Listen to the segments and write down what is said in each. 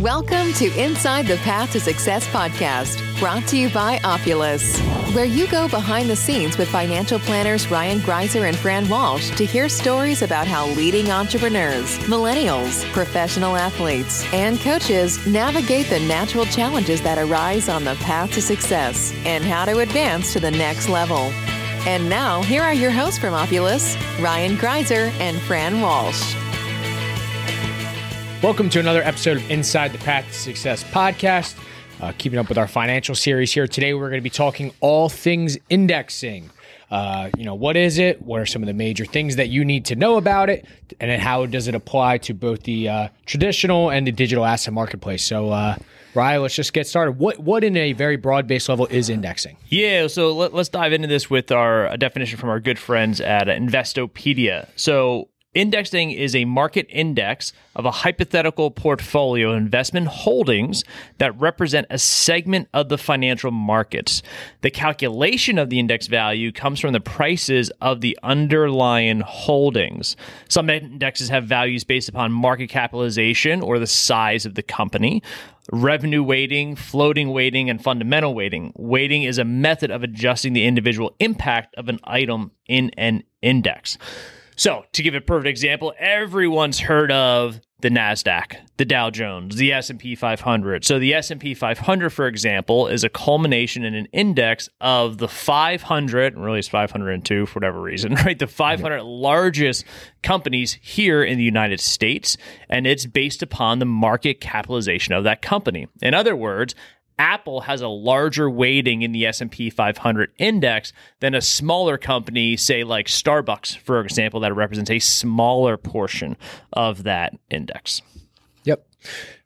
Welcome to Inside the Path to Success podcast, brought to you by Opulus, where you go behind the scenes with financial planners Ryan Greiser and Fran Walsh to hear stories about how leading entrepreneurs, millennials, professional athletes, and coaches navigate the natural challenges that arise on the path to success and how to advance to the next level. And now, here are your hosts from Opulus, Ryan Greiser and Fran Walsh. Welcome to another episode of Inside the Path to Success podcast. Uh, keeping up with our financial series here. Today, we're going to be talking all things indexing. Uh, you know, what is it? What are some of the major things that you need to know about it? And then how does it apply to both the uh, traditional and the digital asset marketplace? So, uh, Ryan, let's just get started. What, what in a very broad base level is indexing? Yeah, so let, us dive into this with our definition from our good friends at Investopedia. So, Indexing is a market index of a hypothetical portfolio of investment holdings that represent a segment of the financial markets. The calculation of the index value comes from the prices of the underlying holdings. Some indexes have values based upon market capitalization or the size of the company revenue weighting, floating weighting, and fundamental weighting. Weighting is a method of adjusting the individual impact of an item in an index. So, to give a perfect example, everyone's heard of the Nasdaq, the Dow Jones, the S&P 500. So the S&P 500 for example is a culmination in an index of the 500, really it's 502 for whatever reason, right? The 500 largest companies here in the United States and it's based upon the market capitalization of that company. In other words, Apple has a larger weighting in the S&P 500 index than a smaller company, say like Starbucks, for example, that represents a smaller portion of that index. Yep.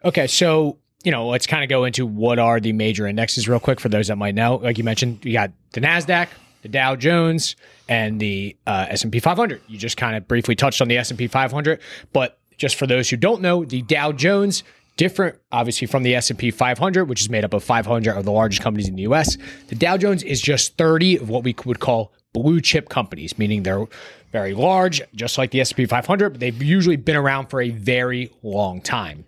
Okay, so you know, let's kind of go into what are the major indexes real quick for those that might know. Like you mentioned, you got the Nasdaq, the Dow Jones, and the uh, S&P 500. You just kind of briefly touched on the S&P 500, but just for those who don't know, the Dow Jones different obviously from the S&P 500 which is made up of 500 of the largest companies in the US the Dow Jones is just 30 of what we would call blue chip companies meaning they're very large just like the S&P 500 but they've usually been around for a very long time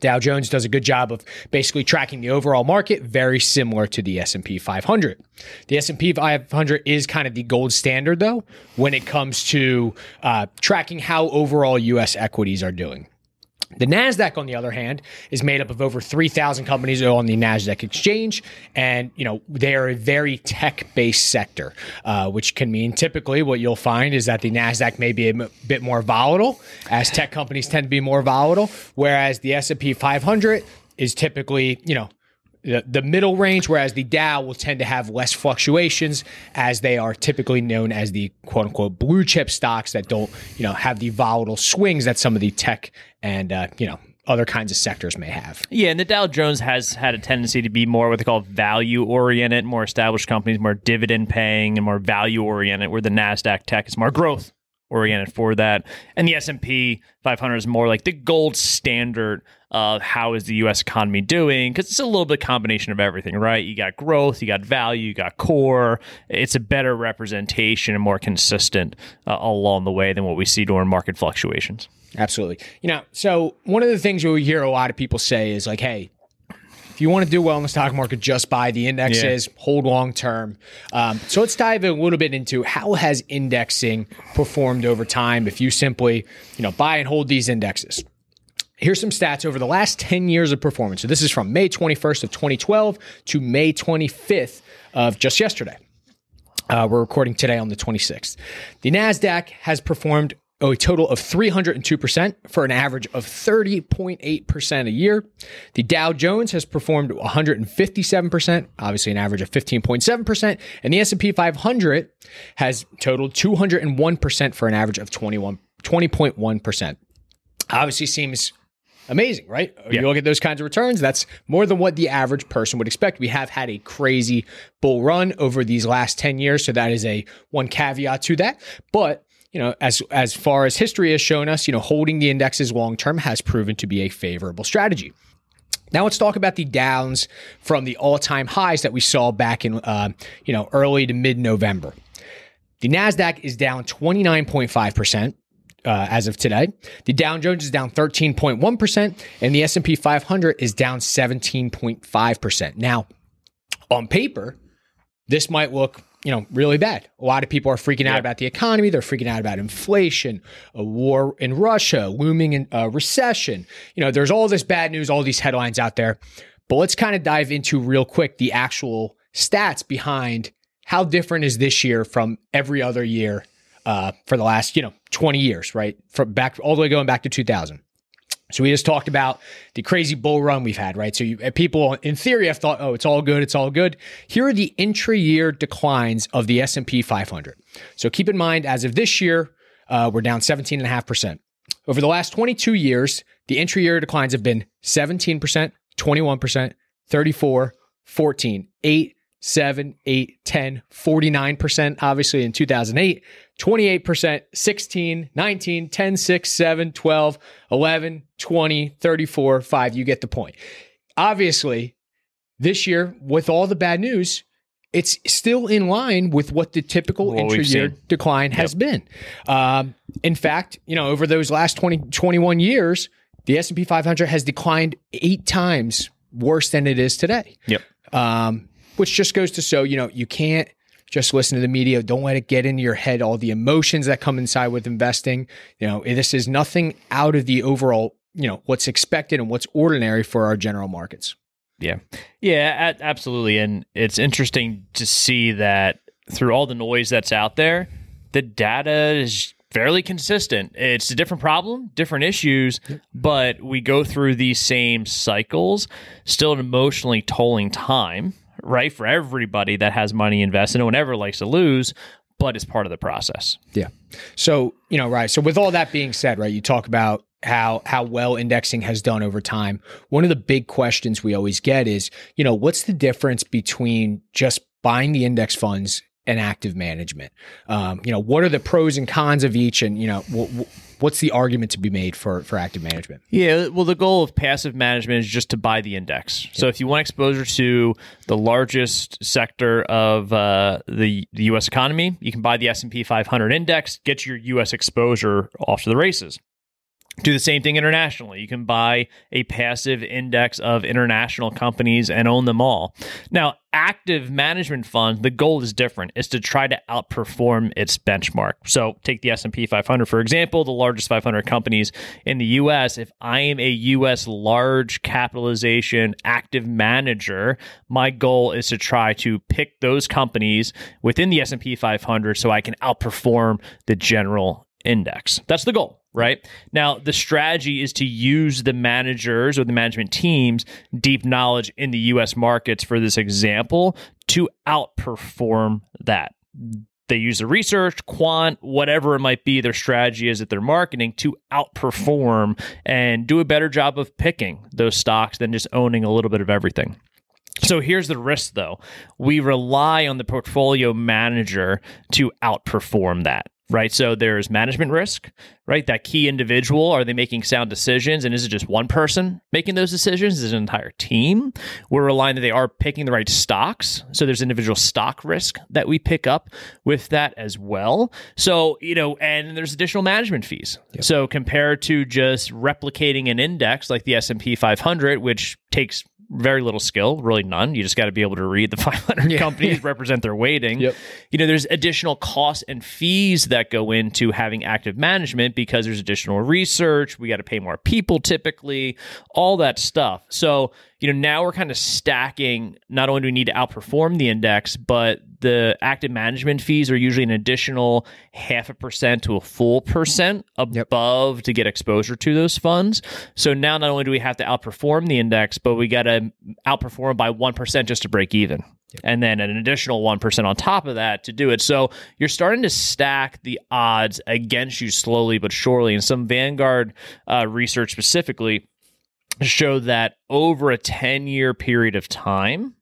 Dow Jones does a good job of basically tracking the overall market, very similar to the S&P 500. The S&P 500 is kind of the gold standard, though, when it comes to uh, tracking how overall U.S. equities are doing. The NASDAQ, on the other hand, is made up of over 3,000 companies on the NASDAQ exchange. And, you know, they are a very tech based sector, uh, which can mean typically what you'll find is that the NASDAQ may be a m- bit more volatile, as tech companies tend to be more volatile, whereas the S&P 500 is typically, you know, the, middle range, whereas the Dow will tend to have less fluctuations as they are typically known as the quote unquote blue chip stocks that don't, you know, have the volatile swings that some of the tech and, uh, you know, other kinds of sectors may have. Yeah, and the Dow Jones has had a tendency to be more what they call value oriented, more established companies, more dividend paying and more value oriented, where the Nasdaq tech is more growth oriented for that. And the S&P 500 is more like the gold standard of how is the US economy doing because it's a little bit combination of everything, right? You got growth, you got value, you got core. It's a better representation and more consistent uh, along the way than what we see during market fluctuations. Absolutely. You know, so one of the things we hear a lot of people say is like, hey, if you want to do well in the stock market, just buy the indexes, yeah. hold long term. Um, so let's dive a little bit into how has indexing performed over time. If you simply, you know, buy and hold these indexes. Here's some stats over the last 10 years of performance. So this is from May 21st of 2012 to May 25th of just yesterday. Uh, we're recording today on the 26th. The NASDAQ has performed Oh, a total of 302% for an average of 30.8% a year. The Dow Jones has performed 157%, obviously an average of 15.7%, and the S&P 500 has totaled 201% for an average of 21 20.1%. Obviously seems amazing, right? Yeah. You look at those kinds of returns, that's more than what the average person would expect. We have had a crazy bull run over these last 10 years, so that is a one caveat to that. But you know, as as far as history has shown us, you know, holding the indexes long term has proven to be a favorable strategy. Now let's talk about the downs from the all-time highs that we saw back in, uh, you know, early to mid-November. The Nasdaq is down 29.5 percent. uh, as of today. The Dow Jones is down 13.1% and the S&P 500 is down 17.5%. Now, on paper, this might look you know, really bad. A lot of people are freaking out about the economy. They're freaking out about inflation, a war in Russia, looming in, uh, recession. You know, there's all this bad news, all these headlines out there. But let's kind of dive into real quick the actual stats behind how different is this year from every other year uh, for the last, you know, 20 years, right? From back all the way going back to 2000. So we just talked about the crazy bull run we've had, right? So you, uh, people in theory have thought, oh, it's all good, it's all good. Here are the intra-year declines of the S&P 500. So keep in mind, as of this year, uh, we're down 17.5%. Over the last 22 years, the intra-year declines have been 17%, 21%, 34, 14, 8, 7, 8, 10, 49%, obviously in 2008, 28%, 16, 19, 10, 6, 7, 12, 11, 20, 34, 5. You get the point. Obviously, this year, with all the bad news, it's still in line with what the typical What intra-year decline has been. Um, in fact, you know, over those last 20, 21 years, the S&P 500 has declined eight times worse than it is today Yep. um, which just goes to show you know you can't just listen to the media don't let it get into your head all the emotions that come inside with investing you know this is nothing out of the overall you know what's expected and what's ordinary for our general markets Yeah. Yeah, absolutely. And it's interesting to see that through all the noise that's out there, the data is fairly consistent. It's a different problem, different issues, but we go through these same cycles, still an emotionally tolling time, right? For everybody that has money invested. No one ever likes to lose, but it's part of the process. yeah so you know right so with all that being said right you talk about how how well indexing has done over time one of the big questions we always get is you know what's the difference between just buying the index funds and active management um, you know what are the pros and cons of each and you know wh- wh- what's the argument to be made for for active management Yeah, well, the goal of passive management is just to buy the index. So if you want exposure to the largest sector of uh, the the U.S. economy, you can buy the S and P 500 index, get your U.S. exposure off to the races. Do the same thing internationally. You can buy a passive index of international companies and own them all. Now, active management funds, the goal is different. It's to try to outperform its benchmark. So, take the S&P 500 for example, the largest 500 companies in the US. If I am a US large capitalization active manager, my goal is to try to pick those companies within the S&P 500 so I can outperform the general index. That's the goal, right? Now, the strategy is to use the managers or the management teams' deep knowledge in the US markets for this example to outperform that. They use the research, quant, whatever it might be, their strategy is that they're marketing to outperform and do a better job of picking those stocks than just owning a little bit of everything. So here's the risk though. We rely on the portfolio manager to outperform that, right? So there's management risk, right? That key individual, are they making sound decisions? And is it just one person making those decisions? Is it an entire team? We're relying that they are picking the right stocks. So there's individual stock risk that we pick up with that as well. So, you know, and there's additional management fees. So compared to just replicating an index like the S&P 500, which takes very little skill, really none. You just got to be able to read the 500 companies, represent their weighting. Yep. You know, there's additional costs and fees that go into having active management because there's additional research. We got to pay more people typically, all that stuff. So, you know, now we're kind of stacking. Not only do we need to outperform the index, but the active management fees are usually an additional half a percent to a full percent above to get exposure to those funds. So now not only do we have to outperform the index, but we got to outperform by 1% just to break even. And then an additional 1% on top of that to do it. So you're starting to stack the odds against you slowly but surely. And some Vanguard uh, research specifically show that over a 10 year period of time,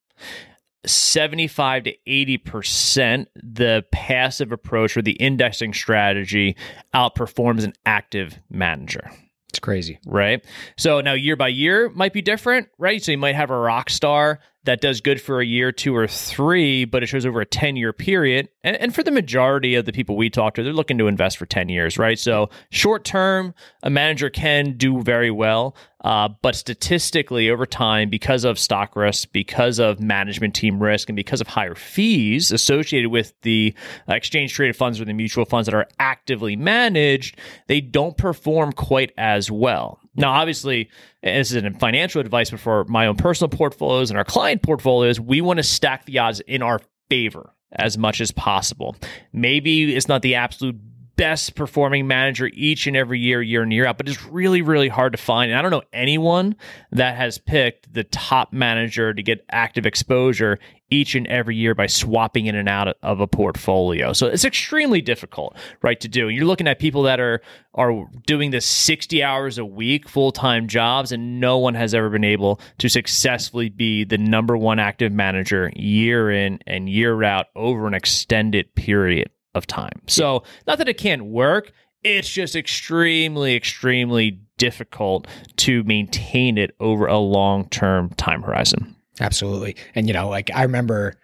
75 to 80% the passive approach or the indexing strategy outperforms an active manager. It's crazy. right? So now year by year might be different, right? So you might have a rock star that does good for a year, two or three, but it shows over a 10 year period. And, and for the majority of the people we talk to, they're looking to invest for 10 years, right? So short term, a manager can do very well. Uh, but statistically, over time, because of stock risk, because of management team risk, and because of higher fees associated with the uh, exchange traded funds or the mutual funds that are actively managed, they don't perform quite as well. Now, obviously, this is financial advice, but for my own personal portfolios and our client portfolios, we want to stack the odds in our favor as much as possible. Maybe it's not the absolute best performing manager each and every year, year in, year out, but it's really, really hard to find. And I don't know anyone that has picked the top manager to get active exposure each and every year by swapping in and out of a portfolio. So it's extremely difficult, right, to do. You're looking at people that are are doing this 60 hours a week, full-time jobs, and no one has ever been able to successfully be the number one active manager year in and year out over an extended period of time. So not that it can't work, it's just extremely, extremely difficult to maintain it over a long-term time horizon. Absolutely. And you know, like I remember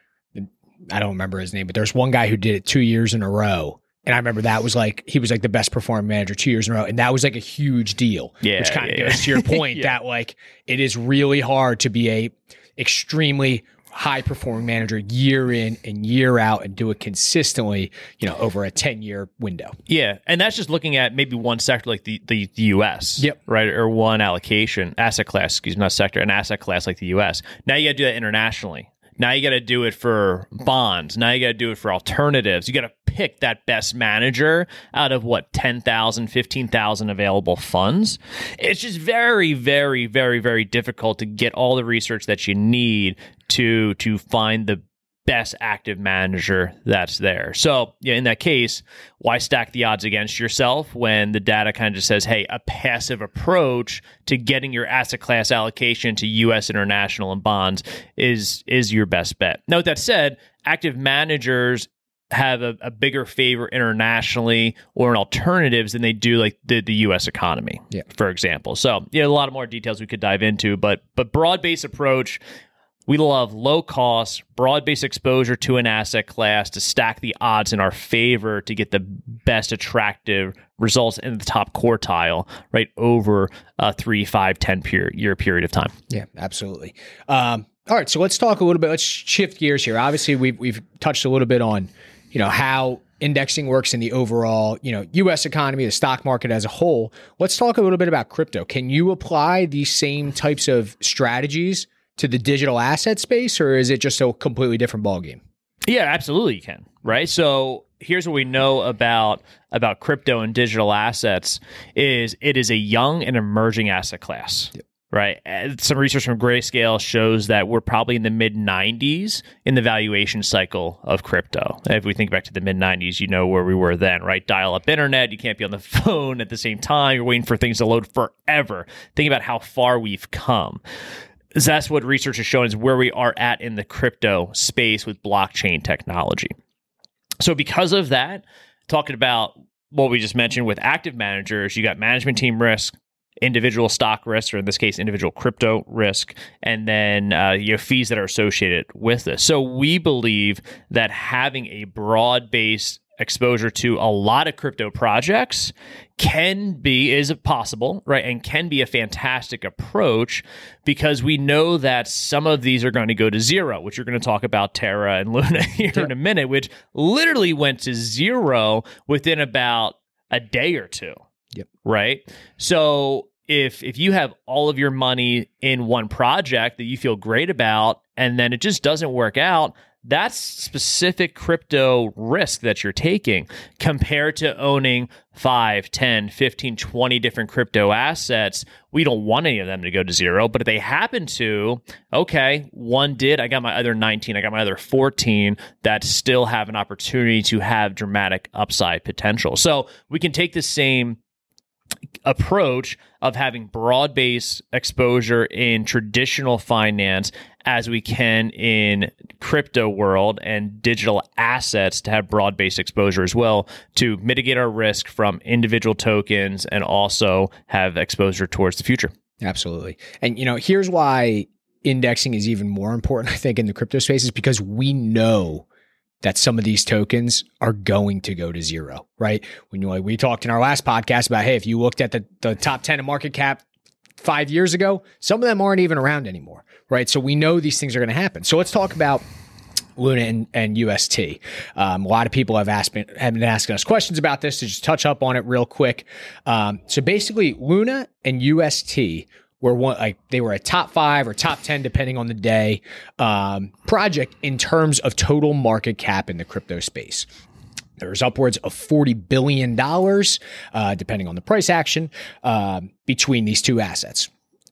I don't remember his name, but there's one guy who did it two years in a row. And I remember that was like he was like the best performing manager two years in a row, and that was like a huge deal. Yeah, which kind of yeah, goes to your point Yeah. that like it is really hard to be a extremely high performing manager year in and year out and do it consistently, you know, over a ten year window. Yeah, and that's just looking at maybe one sector like the, the, the U.S. Yep. Right, or one allocation asset class. Excuse me, not sector, an asset class like the U.S. Now you got to do that internationally. Now you got to do it for bonds. Now you got to do it for alternatives. You got to pick that best manager out of what 10,000, 15,000 available funds. It's just very very very very difficult to get all the research that you need to to find the best active manager that's there. So, yeah, in that case, why stack the odds against yourself when the data kind of just says, hey, a passive approach to getting your asset class allocation to US international and bonds is is your best bet. Now, with that said, active managers have a, a bigger favor internationally or in alternatives than they do like the, the US economy, Yeah. for example. So yeah, a lot of more details we could dive into, but but broad based approach we love low cost, broad based exposure to an asset class to stack the odds in our favor to get the best attractive results in the top quartile, right, over a three, five, 10 peer, year period of time. Yeah, absolutely. Um, all right, so let's talk a little bit. Let's shift gears here. Obviously, we've we've touched a little bit on, you know, how indexing works in the overall, you know, U.S. economy, the stock market as a whole. Let's talk a little bit about crypto. Can you apply these same types of strategies to the digital asset space, or is it just a completely different ballgame? Yeah, absolutely you can. Right. So here's what we know about about crypto and digital assets is it is a young and emerging asset class. Right. Some research from Grayscale shows that we're probably in the mid 90s in the valuation cycle of crypto. If we think back to the mid 90s, you know where we were then, right? Dial up internet. You can't be on the phone at the same time. You're waiting for things to load forever. Think about how far we've come. That's what research has shown is where we are at in the crypto space with blockchain technology. So because of that, talking about what we just mentioned with active managers, you got management team risk, individual stock risk, or in this case, individual crypto risk, and then uh, you fees that are associated with this. So we believe that having a broad based exposure to a lot of crypto projects can be is possible right? And can be a fantastic approach because we know that some of these are going to go to zero which you're going to talk about terra and luna here in a minute which literally went to zero within about a day or two Yep. right? So if if you have all of your money in one project that you feel great about and then it just doesn't work out that's specific crypto risk that you're taking compared to owning 5 10 15 20 different crypto assets. We don't want any of them to go to zero but if they happen to okay one did i got my other 19 i got my other 14 that still have an opportunity to have dramatic upside potential. So we can take the same approach of having broad based exposure in traditional finance as we can in crypto world and digital assets to have broad based exposure as well to mitigate our risk from individual tokens and also have exposure towards the future. Absolutely. And you know, here's why indexing is even more important, I think, in the crypto space is because we know that some of these tokens are going to go to zero, right? When you, we talked in our last podcast about, hey, if you looked at the, the top 10 of market cap five years ago, some of them aren't even around anymore, right? So we know these things are going to happen. So let's talk about Luna and, and UST. Um, a lot of people have asked have been asking us questions about this. To just touch up on it real quick. Um, so basically, Luna and UST were one like they were a top five or top ten depending on the day um, project in terms of total market cap in the crypto space. There's upwards of forty billion dollars, uh, depending on the price action, uh, between these two assets.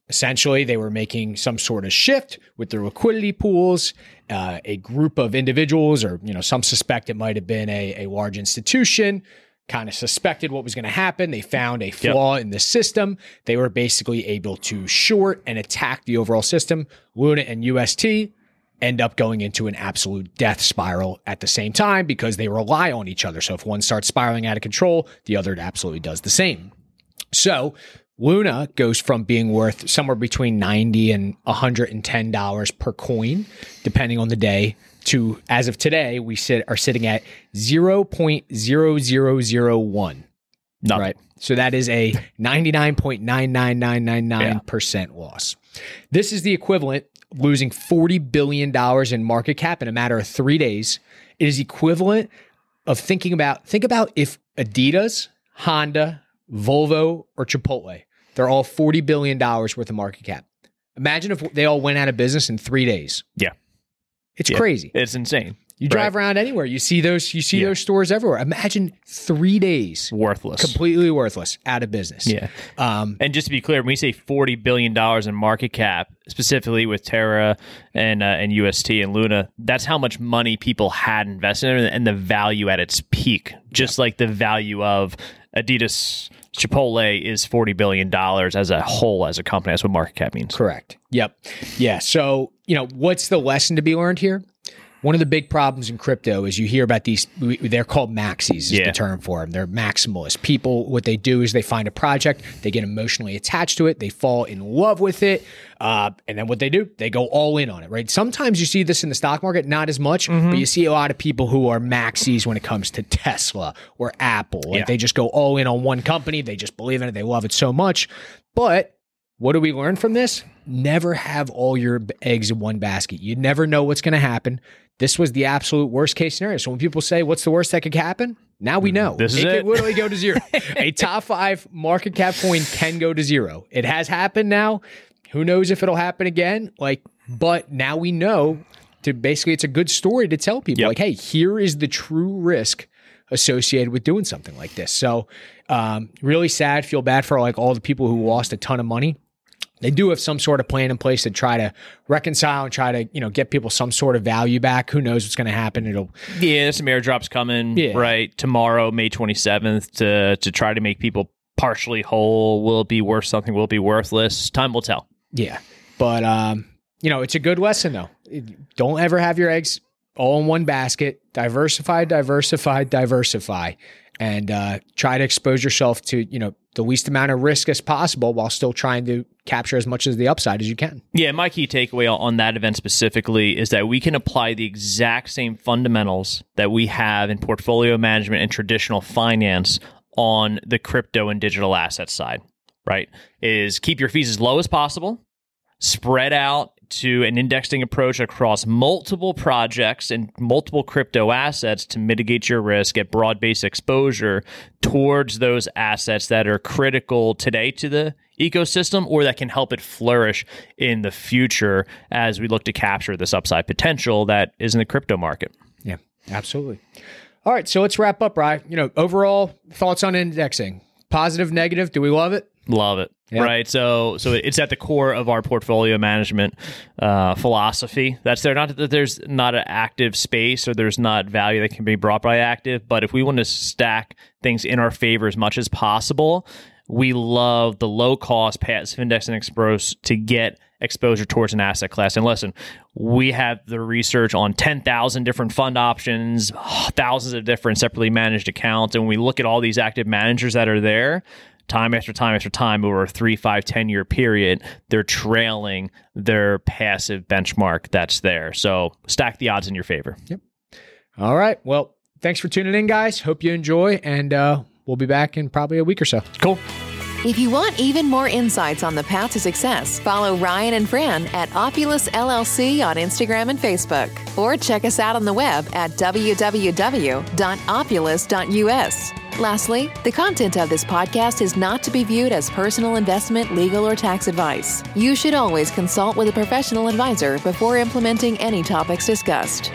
Essentially, they were making some sort of shift with their liquidity pools. Uh, a group of individuals, or you know, some suspect it might have been a, a large institution, kind of suspected what was going to happen. They found a flaw yep. in the system. They were basically able to short and attack the overall system. Luna and UST end up going into an absolute death spiral at the same time because they rely on each other. So if one starts spiraling out of control, the other absolutely does the same. So Luna goes from being worth somewhere between 90 and 110 dollars per coin depending on the day to as of today we sit are sitting at 0.00001 no. right so that is a 99.99999% yeah. loss this is the equivalent losing 40 billion dollars in market cap in a matter of 3 days it is equivalent of thinking about think about if Adidas Honda Volvo or Chipotle they're all 40 billion dollars worth of market cap imagine if they all went out of business in 3 days yeah it's yeah, crazy. It's insane. You drive right. around anywhere, you see those you see yeah. those stores everywhere. Imagine 3 days worthless. Completely worthless, out of business. Yeah. Um, and just to be clear, when we say 40 billion dollars in market cap, specifically with Terra and uh, and UST and Luna, that's how much money people had invested in and the value at its peak. Just yeah. like the value of Adidas Chipotle is forty billion dollars as a whole as a company. That's what market cap means. Correct. Yep. Yeah. So you know what's the lesson to be learned here? One of the big problems in crypto is you hear about these. They're called maxis. Is yeah. the term for them. They're maximalists. People, what they do is they find a project, they get emotionally attached to it, they fall in love with it, uh, and then what they do, they go all in on it. Right. Sometimes you see this in the stock market, not as much, mm-hmm. but you see a lot of people who are maxis when it comes to Tesla or Apple. Like yeah. they just go all in on one company. They just believe in it. They love it so much. But what do we learn from this? Never have all your eggs in one basket. You never know what's going to happen. This was the absolute worst case scenario. So when people say, "What's the worst that could happen?" Now we know this is it, it. could literally go to zero. a top five market cap coin can go to zero. It has happened now. Who knows if it'll happen again? Like, but now we know. To basically, it's a good story to tell people. Yep. Like, hey, here is the true risk associated with doing something like this. So, um, really sad. Feel bad for like all the people who lost a ton of money they do have some sort of plan in place to try to reconcile and try to you know get people some sort of value back. Who knows what's going to happen? It'll yeah, some airdrops coming yeah. right tomorrow, May 27th, to to try to make people partially whole. Will it be worth something? Will it be worthless? Time will tell. Yeah, but um, you know, it's a good lesson though. Don't ever have your eggs all in one basket. Diversify, diversify, diversify, and uh, try to expose yourself to you know the least amount of risk as possible while still trying to capture as much as the upside as you can. Yeah, my key takeaway on that event specifically is that we can apply the exact same fundamentals that we have in portfolio management and traditional finance on the crypto and digital asset side, right? Is keep your fees as low as possible, spread out to an indexing approach across multiple projects and multiple crypto assets to mitigate your risk at broad based exposure towards those assets that are critical today to the ecosystem or that can help it flourish in the future as we look to capture this upside potential that is in the crypto market. Yeah, absolutely. All right, so let's wrap up, right? You know, overall thoughts on indexing. Positive, negative, do we love it? Love it. Yep. Right. So so it's at the core of our portfolio management uh, philosophy. That's there. Not that there's not an active space or there's not value that can be brought by active, but if we want to stack things in our favor as much as possible, we love the low cost passive indexing exposure to get exposure towards an asset class. And listen, we have the research on 10,000 different fund options, thousands of different separately managed accounts. And when we look at all these active managers that are there, time after time after time over a three, five, 10 year period, they're trailing their passive benchmark that's there. So stack the odds in your favor. Yep. All right. Well, thanks for tuning in, guys. Hope you enjoy, and uh, we'll be back in probably a week or so. Cool. If you want even more insights on the path to success, follow Ryan and Fran at Opulus LLC on Instagram and Facebook, or check us out on the web at www.opulus.us. Lastly, the content of this podcast is not to be viewed as personal investment, legal, or tax advice. You should always consult with a professional advisor before implementing any topics discussed.